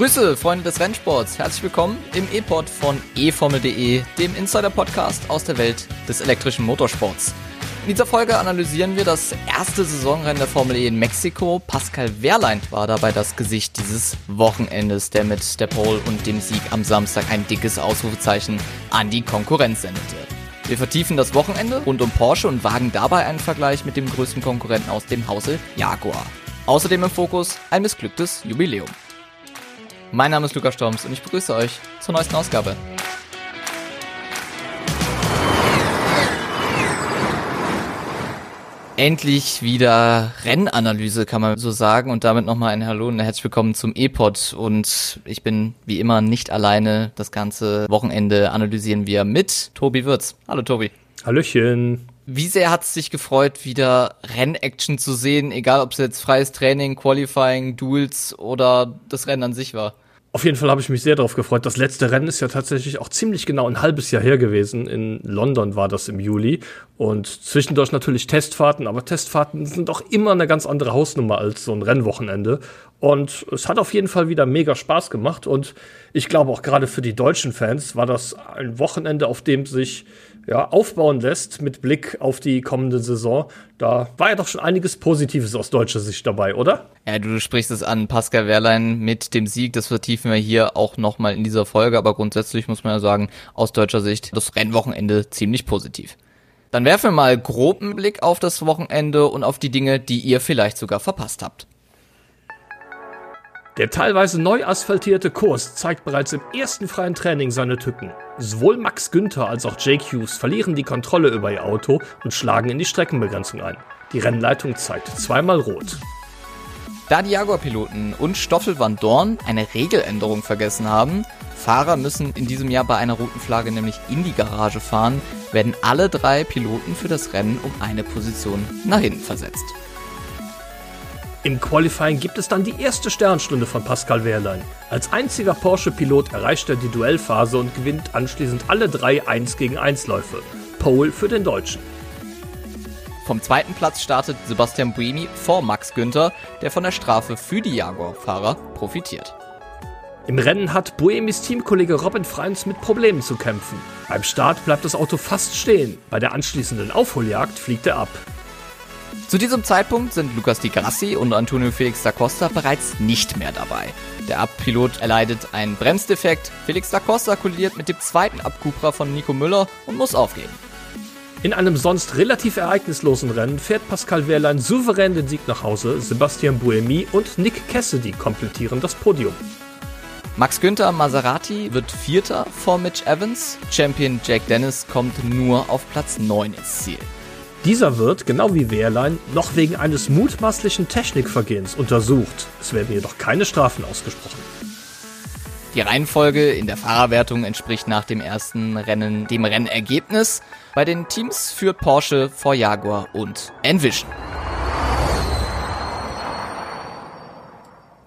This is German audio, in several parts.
Grüße, Freunde des Rennsports. Herzlich willkommen im E-Pod von eFormel.de, dem Insider-Podcast aus der Welt des elektrischen Motorsports. In dieser Folge analysieren wir das erste Saisonrennen der Formel E in Mexiko. Pascal Wehrlein war dabei das Gesicht dieses Wochenendes, der mit der Pole und dem Sieg am Samstag ein dickes Ausrufezeichen an die Konkurrenz sendete. Wir vertiefen das Wochenende rund um Porsche und wagen dabei einen Vergleich mit dem größten Konkurrenten aus dem Hause Jaguar. Außerdem im Fokus ein missglücktes Jubiläum. Mein Name ist Lukas Storms und ich begrüße euch zur neuesten Ausgabe. Endlich wieder Rennanalyse, kann man so sagen. Und damit nochmal ein Hallo und herzlich willkommen zum E-Pod. Und ich bin wie immer nicht alleine. Das ganze Wochenende analysieren wir mit Tobi Würz. Hallo Tobi. Hallöchen. Wie sehr hat es dich gefreut, wieder Rennaction zu sehen, egal ob es jetzt freies Training, Qualifying, Duels oder das Rennen an sich war? Auf jeden Fall habe ich mich sehr darauf gefreut. Das letzte Rennen ist ja tatsächlich auch ziemlich genau ein halbes Jahr her gewesen. In London war das im Juli. Und zwischendurch natürlich Testfahrten, aber Testfahrten sind auch immer eine ganz andere Hausnummer als so ein Rennwochenende. Und es hat auf jeden Fall wieder mega Spaß gemacht. Und ich glaube auch gerade für die deutschen Fans war das ein Wochenende, auf dem sich ja, aufbauen lässt mit Blick auf die kommende Saison. Da war ja doch schon einiges Positives aus deutscher Sicht dabei, oder? Ja, du sprichst es an, Pascal Wehrlein mit dem Sieg, das vertiefen wir hier auch nochmal in dieser Folge, aber grundsätzlich muss man ja sagen, aus deutscher Sicht das Rennwochenende ziemlich positiv. Dann werfen wir mal groben Blick auf das Wochenende und auf die Dinge, die ihr vielleicht sogar verpasst habt. Der teilweise neu asphaltierte Kurs zeigt bereits im ersten freien Training seine Tücken. Sowohl Max Günther als auch Jake Hughes verlieren die Kontrolle über ihr Auto und schlagen in die Streckenbegrenzung ein. Die Rennleitung zeigt zweimal rot. Da die Jaguar-Piloten und Stoffel van Dorn eine Regeländerung vergessen haben, Fahrer müssen in diesem Jahr bei einer roten Flagge nämlich in die Garage fahren, werden alle drei Piloten für das Rennen um eine Position nach hinten versetzt. Im Qualifying gibt es dann die erste Sternstunde von Pascal Wehrlein. Als einziger Porsche-Pilot erreicht er die Duellphase und gewinnt anschließend alle drei 1 gegen 1 Läufe. Pole für den Deutschen. Vom zweiten Platz startet Sebastian Buemi vor Max Günther, der von der Strafe für die Jaguar-Fahrer profitiert. Im Rennen hat Buemis Teamkollege Robin Freins mit Problemen zu kämpfen. Beim Start bleibt das Auto fast stehen, bei der anschließenden Aufholjagd fliegt er ab. Zu diesem Zeitpunkt sind Lucas Di Grassi und Antonio Felix da Costa bereits nicht mehr dabei. Der Abpilot erleidet einen Bremsdefekt, Felix da Costa kollidiert mit dem zweiten Abkuprer von Nico Müller und muss aufgeben. In einem sonst relativ ereignislosen Rennen fährt Pascal Wehrlein souverän den Sieg nach Hause, Sebastian Buemi und Nick Cassidy komplettieren das Podium. Max Günther Maserati wird Vierter vor Mitch Evans, Champion Jack Dennis kommt nur auf Platz 9 ins Ziel. Dieser wird, genau wie Wehrlein, noch wegen eines mutmaßlichen Technikvergehens untersucht. Es werden jedoch keine Strafen ausgesprochen. Die Reihenfolge in der Fahrerwertung entspricht nach dem ersten Rennen dem Rennergebnis. Bei den Teams führt Porsche vor Jaguar und Envision.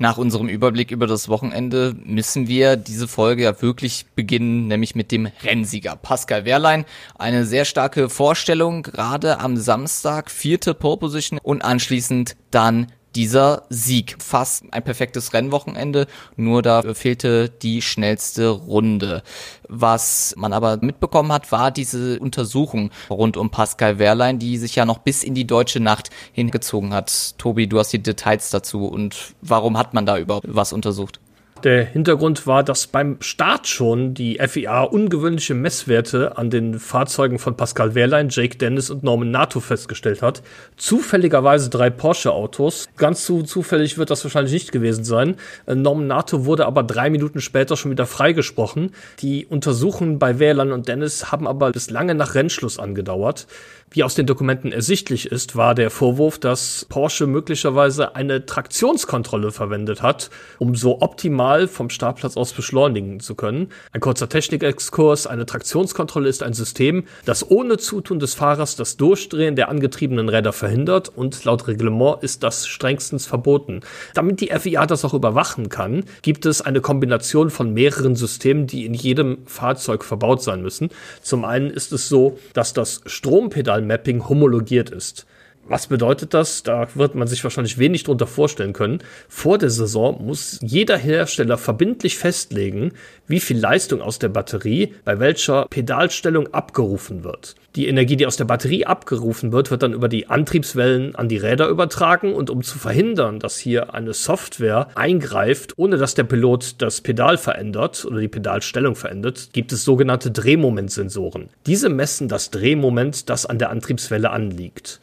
Nach unserem Überblick über das Wochenende müssen wir diese Folge ja wirklich beginnen, nämlich mit dem Rennsieger Pascal Wehrlein. Eine sehr starke Vorstellung, gerade am Samstag, vierte Pole Position und anschließend dann dieser Sieg. Fast ein perfektes Rennwochenende, nur da fehlte die schnellste Runde. Was man aber mitbekommen hat, war diese Untersuchung rund um Pascal Wehrlein, die sich ja noch bis in die deutsche Nacht hingezogen hat. Tobi, du hast die Details dazu und warum hat man da überhaupt was untersucht? Der Hintergrund war, dass beim Start schon die FIA ungewöhnliche Messwerte an den Fahrzeugen von Pascal Wehrlein, Jake Dennis und Norman Nato festgestellt hat. Zufälligerweise drei Porsche-Autos. Ganz zu zufällig wird das wahrscheinlich nicht gewesen sein. Äh, Norman Nato wurde aber drei Minuten später schon wieder freigesprochen. Die Untersuchungen bei Wehrlein und Dennis haben aber bis lange nach Rennschluss angedauert. Wie aus den Dokumenten ersichtlich ist, war der Vorwurf, dass Porsche möglicherweise eine Traktionskontrolle verwendet hat, um so optimal vom Startplatz aus beschleunigen zu können. Ein kurzer Technikexkurs. Eine Traktionskontrolle ist ein System, das ohne Zutun des Fahrers das Durchdrehen der angetriebenen Räder verhindert und laut Reglement ist das strengstens verboten. Damit die FIA das auch überwachen kann, gibt es eine Kombination von mehreren Systemen, die in jedem Fahrzeug verbaut sein müssen. Zum einen ist es so, dass das Strompedal Mapping homologiert ist. Was bedeutet das? Da wird man sich wahrscheinlich wenig drunter vorstellen können. Vor der Saison muss jeder Hersteller verbindlich festlegen, wie viel Leistung aus der Batterie bei welcher Pedalstellung abgerufen wird. Die Energie, die aus der Batterie abgerufen wird, wird dann über die Antriebswellen an die Räder übertragen und um zu verhindern, dass hier eine Software eingreift, ohne dass der Pilot das Pedal verändert oder die Pedalstellung verändert, gibt es sogenannte Drehmomentsensoren. Diese messen das Drehmoment, das an der Antriebswelle anliegt.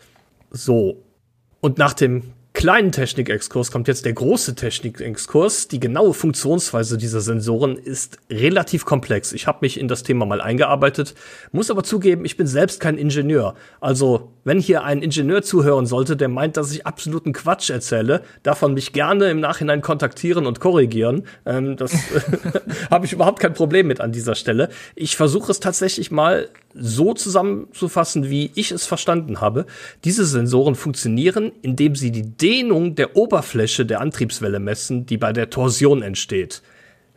So. Und nach dem kleinen Technikexkurs kommt jetzt der große Technikexkurs. Die genaue Funktionsweise dieser Sensoren ist relativ komplex. Ich habe mich in das Thema mal eingearbeitet, muss aber zugeben, ich bin selbst kein Ingenieur. Also, wenn hier ein Ingenieur zuhören sollte, der meint, dass ich absoluten Quatsch erzähle, man mich gerne im Nachhinein kontaktieren und korrigieren. Ähm, das habe ich überhaupt kein Problem mit an dieser Stelle. Ich versuche es tatsächlich mal so zusammenzufassen, wie ich es verstanden habe. Diese Sensoren funktionieren, indem sie die Dehnung der Oberfläche der Antriebswelle messen, die bei der Torsion entsteht.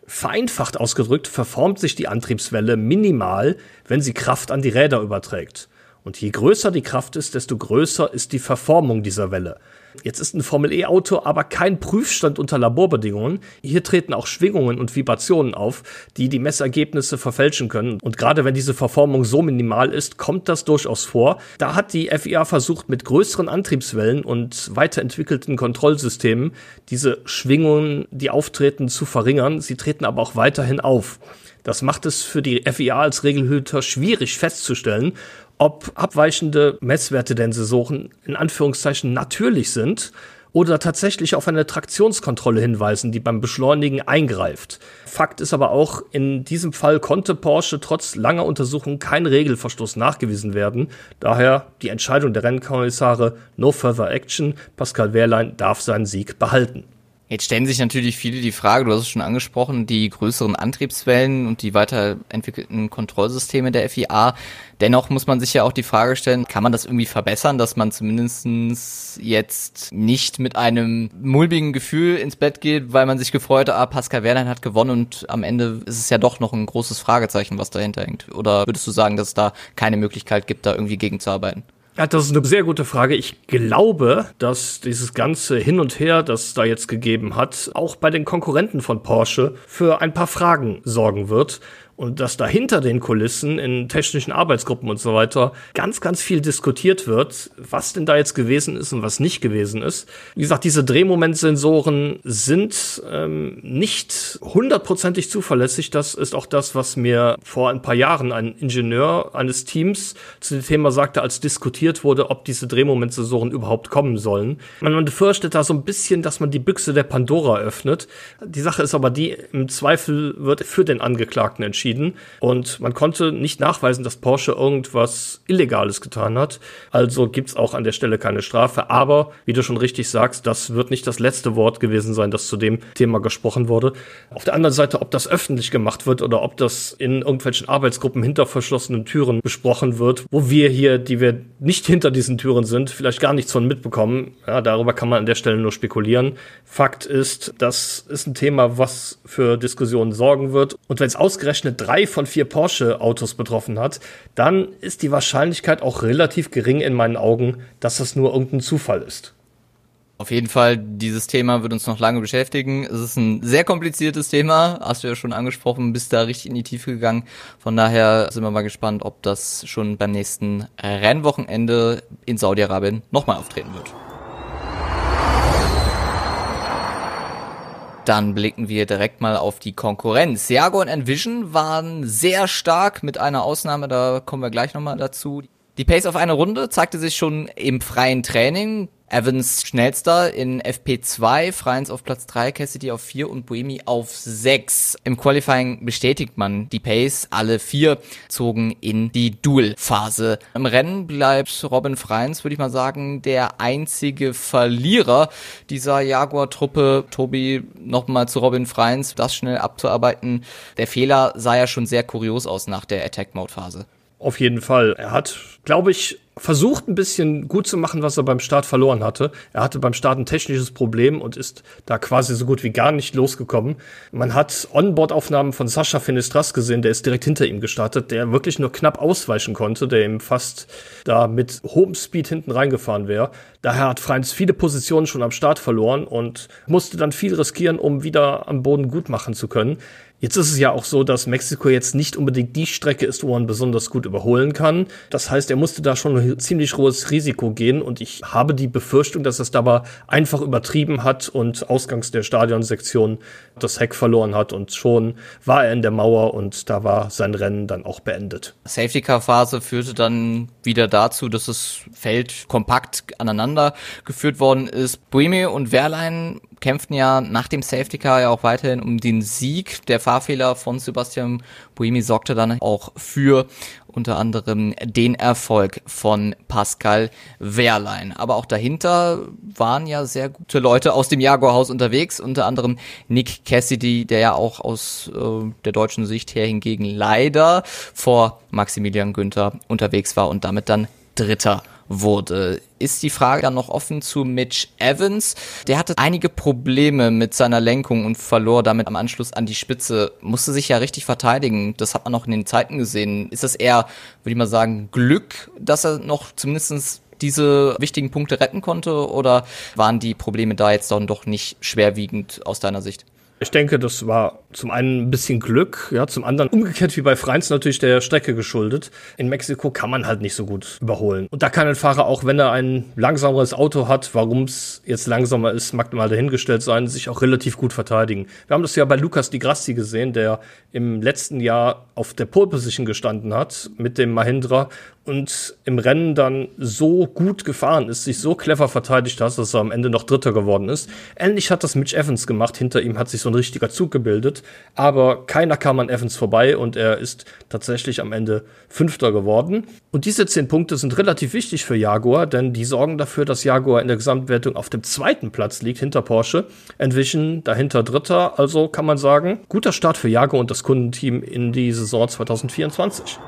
Vereinfacht ausgedrückt verformt sich die Antriebswelle minimal, wenn sie Kraft an die Räder überträgt. Und je größer die Kraft ist, desto größer ist die Verformung dieser Welle. Jetzt ist ein Formel-E-Auto aber kein Prüfstand unter Laborbedingungen. Hier treten auch Schwingungen und Vibrationen auf, die die Messergebnisse verfälschen können. Und gerade wenn diese Verformung so minimal ist, kommt das durchaus vor. Da hat die FIA versucht, mit größeren Antriebswellen und weiterentwickelten Kontrollsystemen diese Schwingungen, die auftreten, zu verringern. Sie treten aber auch weiterhin auf. Das macht es für die FIA als Regelhüter schwierig festzustellen, ob abweichende Messwerte der Sensoren in Anführungszeichen natürlich sind oder tatsächlich auf eine Traktionskontrolle hinweisen, die beim Beschleunigen eingreift. Fakt ist aber auch, in diesem Fall konnte Porsche trotz langer Untersuchung kein Regelverstoß nachgewiesen werden. Daher die Entscheidung der Rennkommissare No Further Action. Pascal Wehrlein darf seinen Sieg behalten. Jetzt stellen sich natürlich viele die Frage, du hast es schon angesprochen, die größeren Antriebswellen und die weiterentwickelten Kontrollsysteme der FIA. Dennoch muss man sich ja auch die Frage stellen, kann man das irgendwie verbessern, dass man zumindestens jetzt nicht mit einem mulmigen Gefühl ins Bett geht, weil man sich gefreut hat, ah, Pascal Wehrlein hat gewonnen und am Ende ist es ja doch noch ein großes Fragezeichen, was dahinter hängt. Oder würdest du sagen, dass es da keine Möglichkeit gibt, da irgendwie gegenzuarbeiten? Ja, das ist eine sehr gute Frage. Ich glaube, dass dieses ganze Hin und Her, das da jetzt gegeben hat, auch bei den Konkurrenten von Porsche für ein paar Fragen sorgen wird und dass da hinter den Kulissen in technischen Arbeitsgruppen und so weiter ganz, ganz viel diskutiert wird, was denn da jetzt gewesen ist und was nicht gewesen ist. Wie gesagt, diese Drehmomentsensoren sind ähm, nicht hundertprozentig zuverlässig. Das ist auch das, was mir vor ein paar Jahren ein Ingenieur eines Teams zu dem Thema sagte, als diskutiert wurde, ob diese Drehmomentsensoren überhaupt kommen sollen. Man befürchtet da so ein bisschen, dass man die Büchse der Pandora öffnet. Die Sache ist aber die, im Zweifel wird für den Angeklagten entschieden entschieden und man konnte nicht nachweisen, dass Porsche irgendwas Illegales getan hat. Also gibt's auch an der Stelle keine Strafe. Aber, wie du schon richtig sagst, das wird nicht das letzte Wort gewesen sein, das zu dem Thema gesprochen wurde. Auf der anderen Seite, ob das öffentlich gemacht wird oder ob das in irgendwelchen Arbeitsgruppen hinter verschlossenen Türen besprochen wird, wo wir hier, die wir nicht hinter diesen Türen sind, vielleicht gar nichts von mitbekommen. Ja, darüber kann man an der Stelle nur spekulieren. Fakt ist, das ist ein Thema, was für Diskussionen sorgen wird. Und wenn es ausgerechnet drei von vier Porsche-Autos betroffen hat, dann ist die Wahrscheinlichkeit auch relativ gering in meinen Augen, dass das nur irgendein Zufall ist. Auf jeden Fall, dieses Thema wird uns noch lange beschäftigen. Es ist ein sehr kompliziertes Thema, hast du ja schon angesprochen, bist da richtig in die Tiefe gegangen. Von daher sind wir mal gespannt, ob das schon beim nächsten Rennwochenende in Saudi-Arabien nochmal auftreten wird. Dann blicken wir direkt mal auf die Konkurrenz. Jaguar und Envision waren sehr stark mit einer Ausnahme, da kommen wir gleich nochmal dazu. Die Pace auf eine Runde zeigte sich schon im freien Training. Evans schnellster in FP2, Freins auf Platz 3, Cassidy auf 4 und Buemi auf 6. Im Qualifying bestätigt man die Pace. Alle vier zogen in die Duel-Phase. Im Rennen bleibt Robin Freins, würde ich mal sagen, der einzige Verlierer dieser Jaguar-Truppe. Tobi, nochmal zu Robin Freins, das schnell abzuarbeiten. Der Fehler sah ja schon sehr kurios aus nach der Attack-Mode-Phase. Auf jeden Fall. Er hat, glaube ich, versucht ein bisschen gut zu machen, was er beim Start verloren hatte. Er hatte beim Start ein technisches Problem und ist da quasi so gut wie gar nicht losgekommen. Man hat Onboard-Aufnahmen von Sascha Finistras gesehen, der ist direkt hinter ihm gestartet, der wirklich nur knapp ausweichen konnte, der ihm fast da mit hohem Speed hinten reingefahren wäre. Daher hat Freins viele Positionen schon am Start verloren und musste dann viel riskieren, um wieder am Boden gut machen zu können. Jetzt ist es ja auch so, dass Mexiko jetzt nicht unbedingt die Strecke ist, wo man besonders gut überholen kann. Das heißt, er musste da schon ein ziemlich hohes Risiko gehen und ich habe die Befürchtung, dass er es dabei einfach übertrieben hat und ausgangs der Stadionsektion das Heck verloren hat und schon war er in der Mauer und da war sein Rennen dann auch beendet. Safety Car Phase führte dann wieder dazu, dass das Feld kompakt aneinander geführt worden ist. Buemi und Wehrlein kämpften ja nach dem Safety Car ja auch weiterhin um den Sieg. Der Fahrfehler von Sebastian Buemi sorgte dann auch für unter anderem den Erfolg von Pascal Wehrlein. Aber auch dahinter waren ja sehr gute Leute aus dem Jaguar-Haus unterwegs, unter anderem Nick Cassidy, der ja auch aus äh, der deutschen Sicht her hingegen leider vor Maximilian Günther unterwegs war und damit dann Dritter wurde. Ist die Frage dann noch offen zu Mitch Evans. Der hatte einige Probleme mit seiner Lenkung und verlor damit am Anschluss an die Spitze. Musste sich ja richtig verteidigen. Das hat man auch in den Zeiten gesehen. Ist das eher, würde ich mal sagen, Glück, dass er noch zumindestens diese wichtigen Punkte retten konnte oder waren die Probleme da jetzt dann doch nicht schwerwiegend aus deiner Sicht? Ich denke, das war zum einen ein bisschen Glück, ja, zum anderen umgekehrt wie bei Freins natürlich der Strecke geschuldet. In Mexiko kann man halt nicht so gut überholen. Und da kann ein Fahrer auch, wenn er ein langsameres Auto hat, warum es jetzt langsamer ist, mag mal dahingestellt sein, sich auch relativ gut verteidigen. Wir haben das ja bei Lukas Di Grassi gesehen, der im letzten Jahr auf der Pole Position gestanden hat mit dem Mahindra und im Rennen dann so gut gefahren ist, sich so clever verteidigt hat, dass er am Ende noch Dritter geworden ist. Ähnlich hat das Mitch Evans gemacht. Hinter ihm hat sich so ein richtiger Zug gebildet. Aber keiner kam an Evans vorbei und er ist tatsächlich am Ende Fünfter geworden. Und diese zehn Punkte sind relativ wichtig für Jaguar, denn die sorgen dafür, dass Jaguar in der Gesamtwertung auf dem zweiten Platz liegt, hinter Porsche. Envision dahinter Dritter. Also kann man sagen, guter Start für Jaguar und das Kundenteam in die Saison 2024.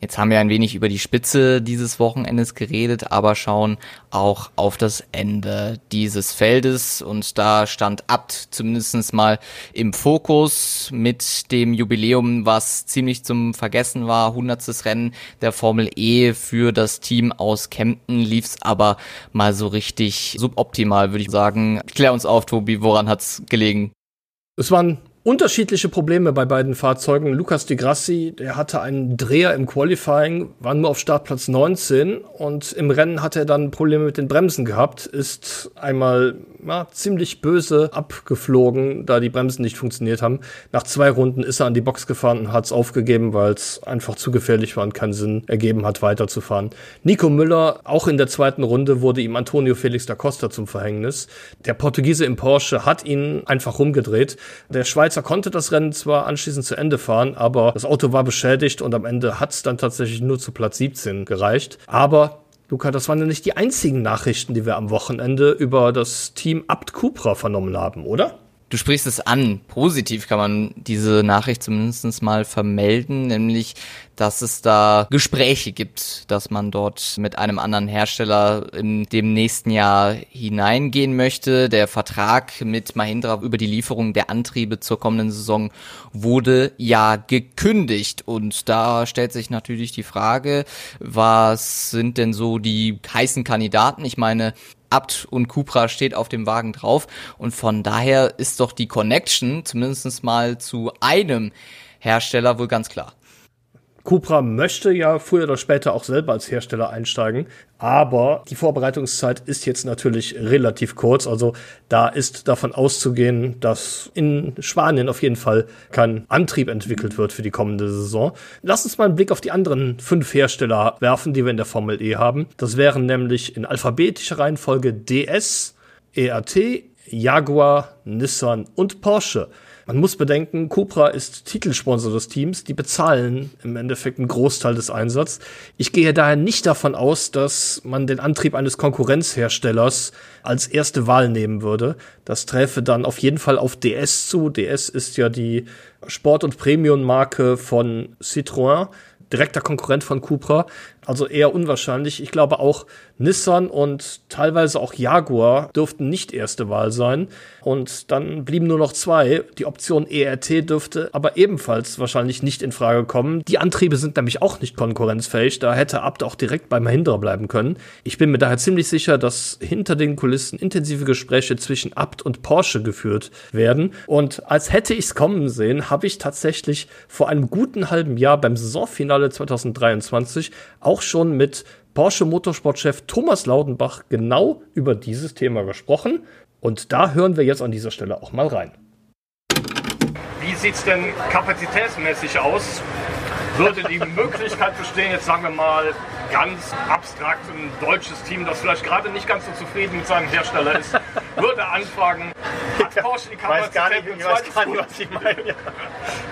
Jetzt haben wir ein wenig über die Spitze dieses Wochenendes geredet, aber schauen auch auf das Ende dieses Feldes. Und da stand Abt zumindest mal im Fokus mit dem Jubiläum, was ziemlich zum Vergessen war. Hundertstes Rennen der Formel E für das Team aus Kempten lief's aber mal so richtig suboptimal, würde ich sagen. Klär uns auf, Tobi, woran hat's gelegen? Es waren unterschiedliche Probleme bei beiden Fahrzeugen. Lucas Di Grassi, der hatte einen Dreher im Qualifying, war nur auf Startplatz 19 und im Rennen hat er dann Probleme mit den Bremsen gehabt, ist einmal ja, ziemlich böse abgeflogen, da die Bremsen nicht funktioniert haben. Nach zwei Runden ist er an die Box gefahren und hat es aufgegeben, weil es einfach zu gefährlich war und keinen Sinn ergeben hat, weiterzufahren. Nico Müller, auch in der zweiten Runde wurde ihm Antonio Felix da Costa zum Verhängnis. Der Portugiese im Porsche hat ihn einfach rumgedreht. Der Schweizer konnte das Rennen zwar anschließend zu Ende fahren, aber das Auto war beschädigt und am Ende hat es dann tatsächlich nur zu Platz 17 gereicht. Aber Luca, das waren ja nicht die einzigen Nachrichten, die wir am Wochenende über das Team Abt Cupra vernommen haben, oder? Du sprichst es an. Positiv kann man diese Nachricht zumindest mal vermelden, nämlich, dass es da Gespräche gibt, dass man dort mit einem anderen Hersteller in dem nächsten Jahr hineingehen möchte. Der Vertrag mit Mahindra über die Lieferung der Antriebe zur kommenden Saison wurde ja gekündigt. Und da stellt sich natürlich die Frage, was sind denn so die heißen Kandidaten? Ich meine, Abt und Cupra steht auf dem Wagen drauf. Und von daher ist doch die Connection zumindest mal zu einem Hersteller wohl ganz klar. Cupra möchte ja früher oder später auch selber als Hersteller einsteigen, aber die Vorbereitungszeit ist jetzt natürlich relativ kurz. Also da ist davon auszugehen, dass in Spanien auf jeden Fall kein Antrieb entwickelt wird für die kommende Saison. Lass uns mal einen Blick auf die anderen fünf Hersteller werfen, die wir in der Formel E haben. Das wären nämlich in alphabetischer Reihenfolge DS, ERT, Jaguar, Nissan und Porsche. Man muss bedenken, Cupra ist Titelsponsor des Teams. Die bezahlen im Endeffekt einen Großteil des Einsatzes. Ich gehe daher nicht davon aus, dass man den Antrieb eines Konkurrenzherstellers als erste Wahl nehmen würde. Das träfe dann auf jeden Fall auf DS zu. DS ist ja die Sport- und Premium-Marke von Citroën, direkter Konkurrent von Cupra. Also eher unwahrscheinlich. Ich glaube auch Nissan und teilweise auch Jaguar dürften nicht erste Wahl sein. Und dann blieben nur noch zwei. Die Option ERT dürfte aber ebenfalls wahrscheinlich nicht in Frage kommen. Die Antriebe sind nämlich auch nicht konkurrenzfähig. Da hätte Abt auch direkt bei Mahindra bleiben können. Ich bin mir daher ziemlich sicher, dass hinter den Kulissen intensive Gespräche zwischen Abt und Porsche geführt werden. Und als hätte ich es kommen sehen, habe ich tatsächlich vor einem guten halben Jahr beim Saisonfinale 2023 auch auch schon mit Porsche Motorsportchef Thomas Laudenbach genau über dieses Thema gesprochen. Und da hören wir jetzt an dieser Stelle auch mal rein. Wie sieht es denn kapazitätsmäßig aus? Würde die Möglichkeit bestehen, jetzt sagen wir mal ganz abstrakt ein deutsches Team, das vielleicht gerade nicht ganz so zufrieden mit seinem Hersteller ist, würde anfragen, hat Porsche die Kapazitäten für ein zweites Kundenteam?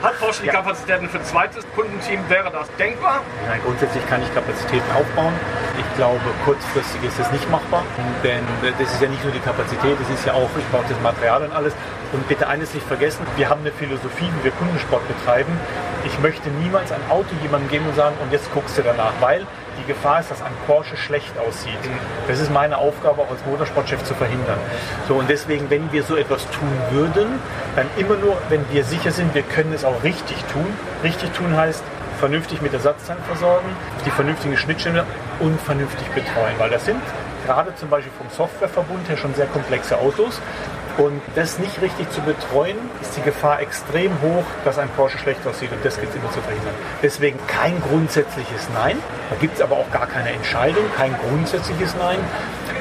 Hat Porsche die Kapazitäten für zweites Kundenteam? Wäre das denkbar? Nein, grundsätzlich kann ich Kapazitäten aufbauen. Ich glaube, kurzfristig ist es nicht machbar, denn das ist ja nicht nur die Kapazität, es ist ja auch, ich brauche das Material und alles. Und bitte eines nicht vergessen, wir haben eine Philosophie, wie wir Kundensport betreiben. Ich möchte niemals ein Auto jemandem geben und sagen, und jetzt guckst du danach, weil die Gefahr ist, dass ein Porsche schlecht aussieht. Das ist meine Aufgabe auch als Motorsportchef zu verhindern. So und deswegen, wenn wir so etwas tun würden, dann immer nur, wenn wir sicher sind, wir können es auch richtig tun. Richtig tun heißt vernünftig mit Ersatzteilen versorgen, die vernünftigen Schnittstellen und vernünftig betreuen, weil das sind gerade zum Beispiel vom Softwareverbund her schon sehr komplexe Autos. Und das nicht richtig zu betreuen, ist die Gefahr extrem hoch, dass ein Porsche schlecht aussieht. Und das gibt es immer zu verhindern. Deswegen kein grundsätzliches Nein. Da gibt es aber auch gar keine Entscheidung, kein grundsätzliches Nein.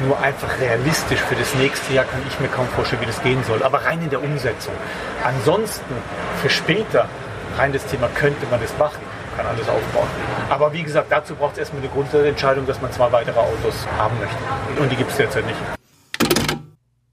Nur einfach realistisch für das nächste Jahr kann ich mir kaum vorstellen, wie das gehen soll. Aber rein in der Umsetzung. Ansonsten für später, rein das Thema, könnte man das machen kann alles aufbauen. Aber wie gesagt, dazu braucht es erstmal eine Grundentscheidung, dass man zwei weitere Autos haben möchte. Und die gibt es derzeit nicht.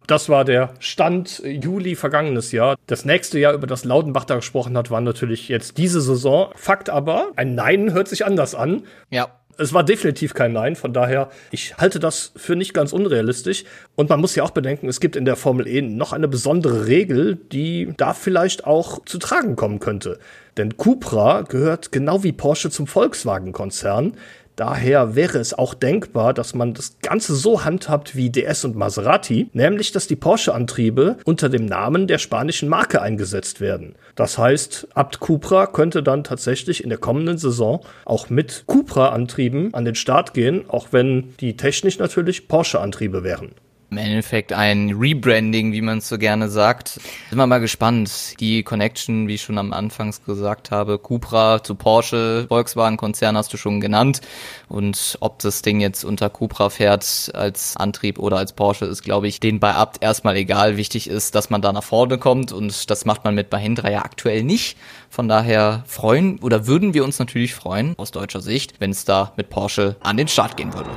Das war der Stand Juli vergangenes Jahr. Das nächste Jahr, über das Laudenbach da gesprochen hat, war natürlich jetzt diese Saison. Fakt aber, ein Nein hört sich anders an. Ja. Es war definitiv kein Nein, von daher, ich halte das für nicht ganz unrealistisch. Und man muss ja auch bedenken, es gibt in der Formel E noch eine besondere Regel, die da vielleicht auch zu tragen kommen könnte. Denn Cupra gehört genau wie Porsche zum Volkswagen-Konzern. Daher wäre es auch denkbar, dass man das Ganze so handhabt wie DS und Maserati, nämlich dass die Porsche-Antriebe unter dem Namen der spanischen Marke eingesetzt werden. Das heißt, Abt Cupra könnte dann tatsächlich in der kommenden Saison auch mit Cupra-Antrieben an den Start gehen, auch wenn die technisch natürlich Porsche-Antriebe wären im Endeffekt ein Rebranding, wie man es so gerne sagt. Sind wir mal gespannt. Die Connection, wie ich schon am Anfangs gesagt habe, Cupra zu Porsche, Volkswagen-Konzern hast du schon genannt. Und ob das Ding jetzt unter Cupra fährt als Antrieb oder als Porsche, ist, glaube ich, den bei Abt erstmal egal. Wichtig ist, dass man da nach vorne kommt und das macht man mit Mahindra ja aktuell nicht. Von daher freuen oder würden wir uns natürlich freuen, aus deutscher Sicht, wenn es da mit Porsche an den Start gehen würde.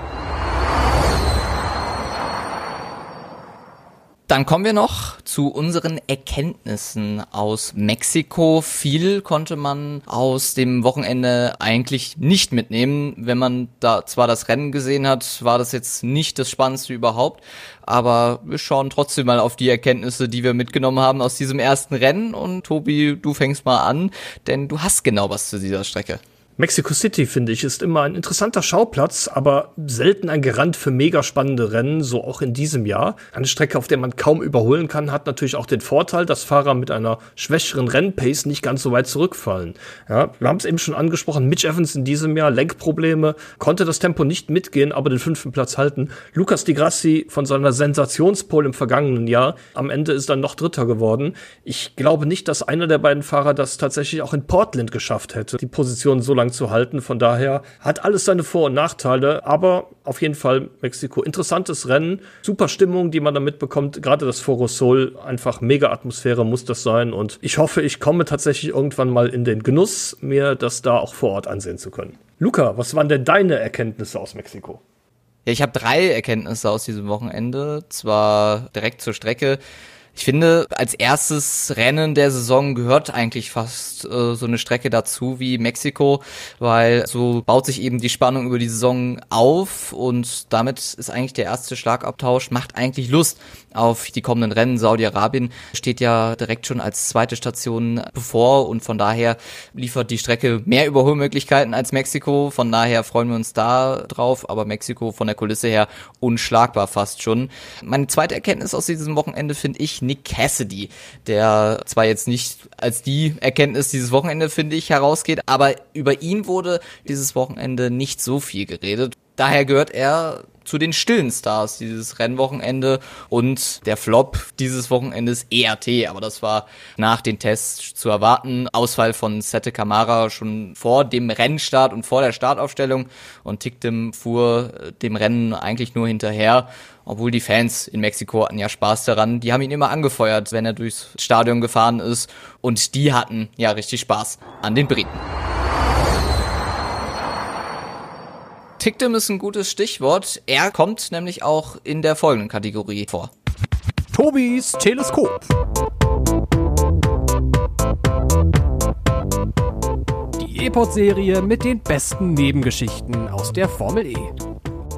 Dann kommen wir noch zu unseren Erkenntnissen aus Mexiko. Viel konnte man aus dem Wochenende eigentlich nicht mitnehmen. Wenn man da zwar das Rennen gesehen hat, war das jetzt nicht das Spannendste überhaupt. Aber wir schauen trotzdem mal auf die Erkenntnisse, die wir mitgenommen haben aus diesem ersten Rennen. Und Tobi, du fängst mal an, denn du hast genau was zu dieser Strecke. Mexico City, finde ich, ist immer ein interessanter Schauplatz, aber selten ein Garant für mega spannende Rennen, so auch in diesem Jahr. Eine Strecke, auf der man kaum überholen kann, hat natürlich auch den Vorteil, dass Fahrer mit einer schwächeren Rennpace nicht ganz so weit zurückfallen. Ja, wir haben es eben schon angesprochen, Mitch Evans in diesem Jahr, Lenkprobleme, konnte das Tempo nicht mitgehen, aber den fünften Platz halten. Lukas Di Grassi von seiner Sensationspole im vergangenen Jahr, am Ende ist dann noch Dritter geworden. Ich glaube nicht, dass einer der beiden Fahrer das tatsächlich auch in Portland geschafft hätte, die Position so lange lang zu halten. Von daher hat alles seine Vor- und Nachteile, aber auf jeden Fall Mexiko. Interessantes Rennen, super Stimmung, die man da mitbekommt. Gerade das Foro Sol, einfach mega Atmosphäre muss das sein. Und ich hoffe, ich komme tatsächlich irgendwann mal in den Genuss, mir das da auch vor Ort ansehen zu können. Luca, was waren denn deine Erkenntnisse aus Mexiko? Ja, ich habe drei Erkenntnisse aus diesem Wochenende. Zwar direkt zur Strecke. Ich finde, als erstes Rennen der Saison gehört eigentlich fast äh, so eine Strecke dazu wie Mexiko, weil so baut sich eben die Spannung über die Saison auf und damit ist eigentlich der erste Schlagabtausch, macht eigentlich Lust auf die kommenden Rennen. Saudi-Arabien steht ja direkt schon als zweite Station bevor und von daher liefert die Strecke mehr Überholmöglichkeiten als Mexiko. Von daher freuen wir uns da drauf, aber Mexiko von der Kulisse her unschlagbar fast schon. Meine zweite Erkenntnis aus diesem Wochenende finde ich Nick Cassidy, der zwar jetzt nicht als die Erkenntnis dieses Wochenende, finde ich, herausgeht, aber über ihn wurde dieses Wochenende nicht so viel geredet. Daher gehört er zu den stillen Stars dieses Rennwochenende und der Flop dieses Wochenendes ERT, aber das war nach den Tests zu erwarten. Ausfall von Sette Camara schon vor dem Rennstart und vor der Startaufstellung und Ticktem fuhr dem Rennen eigentlich nur hinterher obwohl die Fans in Mexiko hatten ja Spaß daran. Die haben ihn immer angefeuert, wenn er durchs Stadion gefahren ist. Und die hatten ja richtig Spaß an den Briten. Ticktem ist ein gutes Stichwort. Er kommt nämlich auch in der folgenden Kategorie vor. Tobis Teleskop. Die E-Pod-Serie mit den besten Nebengeschichten aus der Formel E.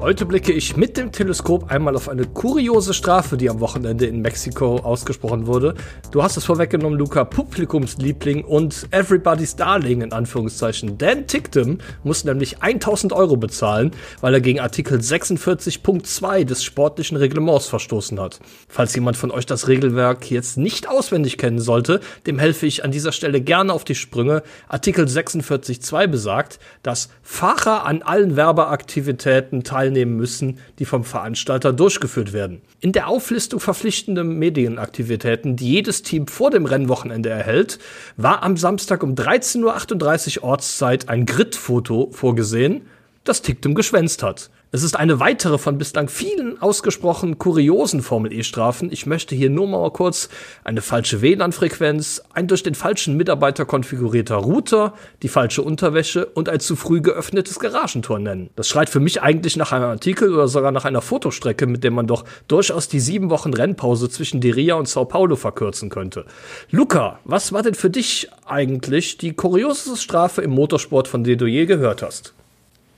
Heute blicke ich mit dem Teleskop einmal auf eine kuriose Strafe, die am Wochenende in Mexiko ausgesprochen wurde. Du hast es vorweggenommen, Luca, Publikumsliebling und Everybody's Darling in Anführungszeichen. Dan Ticktem muss nämlich 1000 Euro bezahlen, weil er gegen Artikel 46.2 des sportlichen Reglements verstoßen hat. Falls jemand von euch das Regelwerk jetzt nicht auswendig kennen sollte, dem helfe ich an dieser Stelle gerne auf die Sprünge. Artikel 46.2 besagt, dass Fahrer an allen Werbeaktivitäten teilnehmen teilnehmen müssen, die vom Veranstalter durchgeführt werden. In der Auflistung verpflichtender Medienaktivitäten, die jedes Team vor dem Rennwochenende erhält, war am Samstag um 13.38 Uhr Ortszeit ein Grid-Foto vorgesehen, das Ticktum geschwänzt hat. Es ist eine weitere von bislang vielen ausgesprochen kuriosen Formel-E-Strafen. Ich möchte hier nur mal kurz eine falsche WLAN-Frequenz, ein durch den falschen Mitarbeiter konfigurierter Router, die falsche Unterwäsche und ein zu früh geöffnetes Garagentor nennen. Das schreit für mich eigentlich nach einem Artikel oder sogar nach einer Fotostrecke, mit der man doch durchaus die sieben Wochen Rennpause zwischen Diria und Sao Paulo verkürzen könnte. Luca, was war denn für dich eigentlich die kurioseste Strafe im Motorsport, von der du je gehört hast?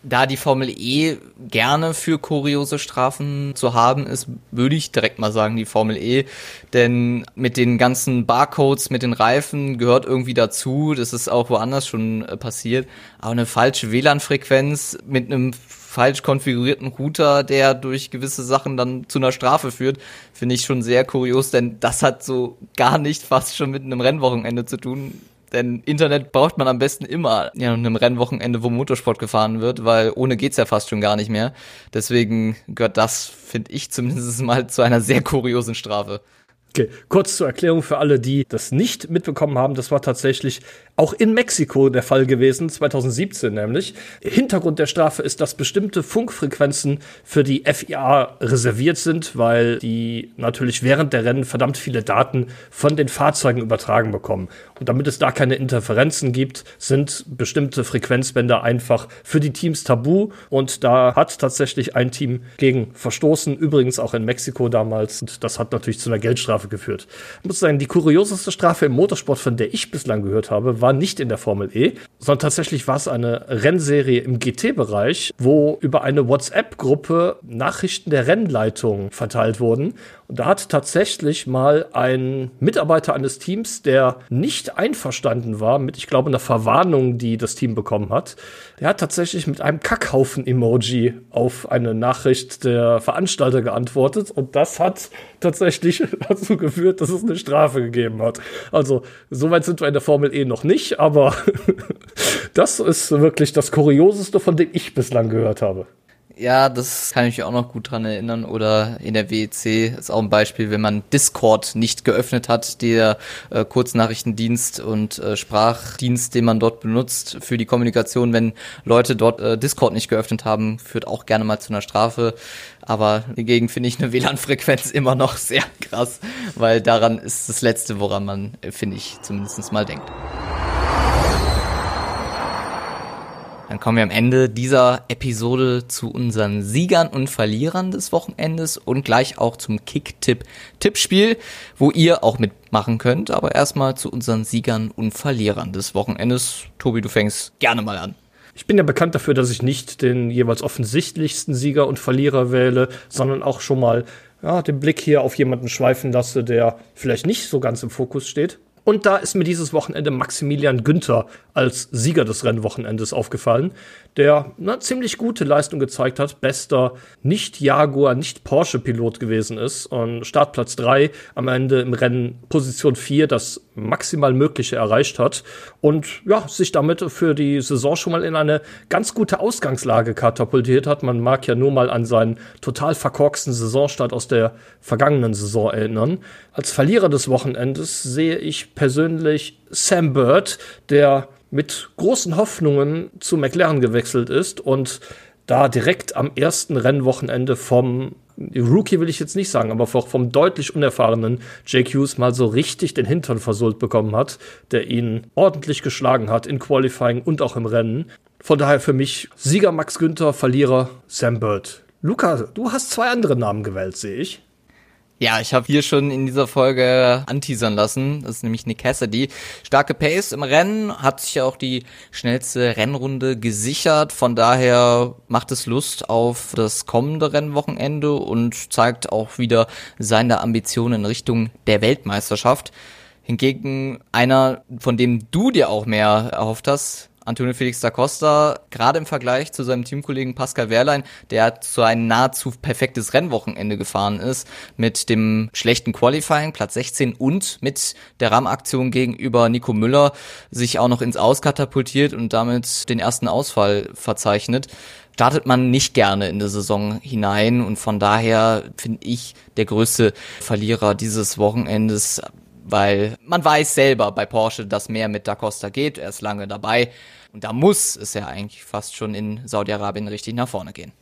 Da die Formel E gerne für kuriose Strafen zu haben ist, würde ich direkt mal sagen, die Formel E. Denn mit den ganzen Barcodes, mit den Reifen gehört irgendwie dazu. Das ist auch woanders schon äh, passiert. Aber eine falsche WLAN-Frequenz mit einem falsch konfigurierten Router, der durch gewisse Sachen dann zu einer Strafe führt, finde ich schon sehr kurios, denn das hat so gar nicht fast schon mit einem Rennwochenende zu tun. Denn Internet braucht man am besten immer ja, an einem Rennwochenende, wo Motorsport gefahren wird, weil ohne geht's ja fast schon gar nicht mehr. Deswegen gehört das, finde ich zumindest mal, zu einer sehr kuriosen Strafe. Okay, kurz zur Erklärung für alle, die das nicht mitbekommen haben. Das war tatsächlich auch in Mexiko der Fall gewesen, 2017 nämlich. Hintergrund der Strafe ist, dass bestimmte Funkfrequenzen für die FIA reserviert sind, weil die natürlich während der Rennen verdammt viele Daten von den Fahrzeugen übertragen bekommen. Und damit es da keine Interferenzen gibt, sind bestimmte Frequenzbänder einfach für die Teams tabu. Und da hat tatsächlich ein Team gegen verstoßen, übrigens auch in Mexiko damals. Und das hat natürlich zu einer Geldstrafe geführt. Ich muss sagen, die kurioseste Strafe im Motorsport, von der ich bislang gehört habe, war war nicht in der Formel E, sondern tatsächlich war es eine Rennserie im GT-Bereich, wo über eine WhatsApp-Gruppe Nachrichten der Rennleitung verteilt wurden. Und da hat tatsächlich mal ein Mitarbeiter eines Teams, der nicht einverstanden war mit, ich glaube, einer Verwarnung, die das Team bekommen hat, der hat tatsächlich mit einem Kackhaufen-Emoji auf eine Nachricht der Veranstalter geantwortet. Und das hat tatsächlich dazu geführt, dass es eine Strafe gegeben hat. Also, soweit sind wir in der Formel E noch nicht, aber das ist wirklich das Kurioseste, von dem ich bislang gehört habe. Ja, das kann ich mich auch noch gut dran erinnern. Oder in der WEC ist auch ein Beispiel, wenn man Discord nicht geöffnet hat, der äh, Kurznachrichtendienst und äh, Sprachdienst, den man dort benutzt für die Kommunikation, wenn Leute dort äh, Discord nicht geöffnet haben, führt auch gerne mal zu einer Strafe. Aber hingegen finde ich eine WLAN-Frequenz immer noch sehr krass, weil daran ist das Letzte, woran man, äh, finde ich, zumindest mal denkt. Dann kommen wir am Ende dieser Episode zu unseren Siegern und Verlierern des Wochenendes und gleich auch zum Kick-Tipp-Tippspiel, wo ihr auch mitmachen könnt. Aber erstmal zu unseren Siegern und Verlierern des Wochenendes. Tobi, du fängst gerne mal an. Ich bin ja bekannt dafür, dass ich nicht den jeweils offensichtlichsten Sieger und Verlierer wähle, sondern auch schon mal ja, den Blick hier auf jemanden schweifen lasse, der vielleicht nicht so ganz im Fokus steht. Und da ist mir dieses Wochenende Maximilian Günther als Sieger des Rennwochenendes aufgefallen, der eine ziemlich gute Leistung gezeigt hat, bester Nicht-Jaguar, Nicht-Porsche-Pilot gewesen ist und Startplatz 3 am Ende im Rennen Position 4 das maximal Mögliche erreicht hat und ja, sich damit für die Saison schon mal in eine ganz gute Ausgangslage katapultiert hat. Man mag ja nur mal an seinen total verkorksten Saisonstart aus der vergangenen Saison erinnern. Als Verlierer des Wochenendes sehe ich persönlich Sam Bird, der mit großen Hoffnungen zu McLaren gewechselt ist und da direkt am ersten Rennwochenende vom Rookie will ich jetzt nicht sagen, aber vom deutlich unerfahrenen Jake Hughes mal so richtig den Hintern versohlt bekommen hat, der ihn ordentlich geschlagen hat in Qualifying und auch im Rennen. Von daher für mich Sieger Max Günther, Verlierer Sam Bird. Luca, du hast zwei andere Namen gewählt, sehe ich. Ja, ich habe hier schon in dieser Folge anteasern lassen. Das ist nämlich Nick Cassidy. Starke Pace im Rennen, hat sich auch die schnellste Rennrunde gesichert. Von daher macht es Lust auf das kommende Rennwochenende und zeigt auch wieder seine Ambitionen in Richtung der Weltmeisterschaft. Hingegen einer, von dem du dir auch mehr erhofft hast, Antonio Felix da Costa, gerade im Vergleich zu seinem Teamkollegen Pascal Wehrlein, der zu ein nahezu perfektes Rennwochenende gefahren ist, mit dem schlechten Qualifying, Platz 16 und mit der Rahmenaktion gegenüber Nico Müller sich auch noch ins Auskatapultiert und damit den ersten Ausfall verzeichnet startet man nicht gerne in der Saison hinein und von daher finde ich der größte Verlierer dieses Wochenendes weil man weiß selber bei Porsche, dass mehr mit Da Costa geht. Er ist lange dabei und da muss es ja eigentlich fast schon in Saudi-Arabien richtig nach vorne gehen.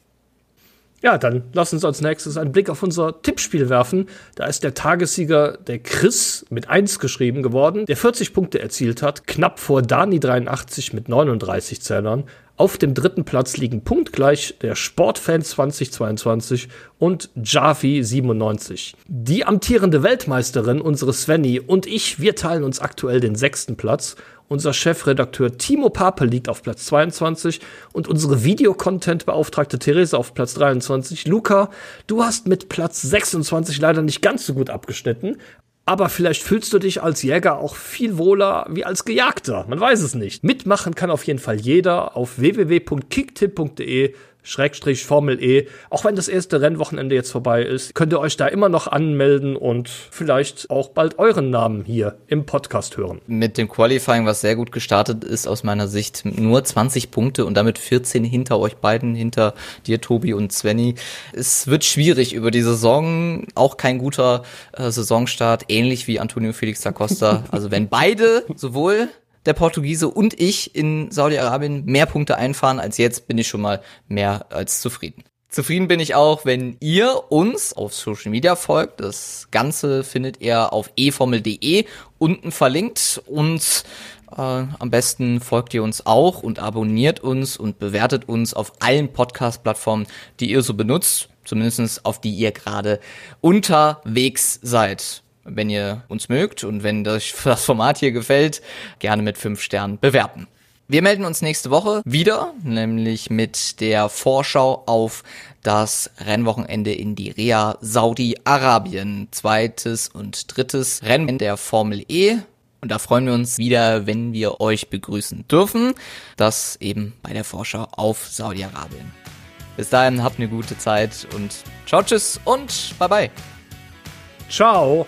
Ja, dann lass uns als nächstes einen Blick auf unser Tippspiel werfen. Da ist der Tagessieger der Chris mit 1 geschrieben geworden, der 40 Punkte erzielt hat, knapp vor Dani 83 mit 39 Zählern. Auf dem dritten Platz liegen punktgleich der Sportfan 2022 und Javi 97. Die amtierende Weltmeisterin, unsere Svenny und ich, wir teilen uns aktuell den sechsten Platz. Unser Chefredakteur Timo Pape liegt auf Platz 22 und unsere Videocontent-Beauftragte Therese auf Platz 23. Luca, du hast mit Platz 26 leider nicht ganz so gut abgeschnitten, aber vielleicht fühlst du dich als Jäger auch viel wohler wie als Gejagter. Man weiß es nicht. Mitmachen kann auf jeden Fall jeder auf www.kicktipp.de Schrägstrich Formel E. Auch wenn das erste Rennwochenende jetzt vorbei ist, könnt ihr euch da immer noch anmelden und vielleicht auch bald euren Namen hier im Podcast hören. Mit dem Qualifying, was sehr gut gestartet ist, aus meiner Sicht nur 20 Punkte und damit 14 hinter euch beiden, hinter dir, Tobi und Svenny. Es wird schwierig über die Saison. Auch kein guter äh, Saisonstart, ähnlich wie Antonio Felix da Costa. Also wenn beide sowohl der Portugiese und ich in Saudi-Arabien mehr Punkte einfahren als jetzt, bin ich schon mal mehr als zufrieden. Zufrieden bin ich auch, wenn ihr uns auf Social Media folgt. Das Ganze findet ihr auf eformel.de unten verlinkt und äh, am besten folgt ihr uns auch und abonniert uns und bewertet uns auf allen Podcast-Plattformen, die ihr so benutzt, zumindest auf die ihr gerade unterwegs seid wenn ihr uns mögt und wenn das Format hier gefällt, gerne mit fünf Sternen bewerten. Wir melden uns nächste Woche wieder, nämlich mit der Vorschau auf das Rennwochenende in die Rea Saudi-Arabien. Zweites und drittes Rennen der Formel E. Und da freuen wir uns wieder, wenn wir euch begrüßen dürfen. Das eben bei der Vorschau auf Saudi-Arabien. Bis dahin habt eine gute Zeit und ciao, tschüss und bye bye. Ciao.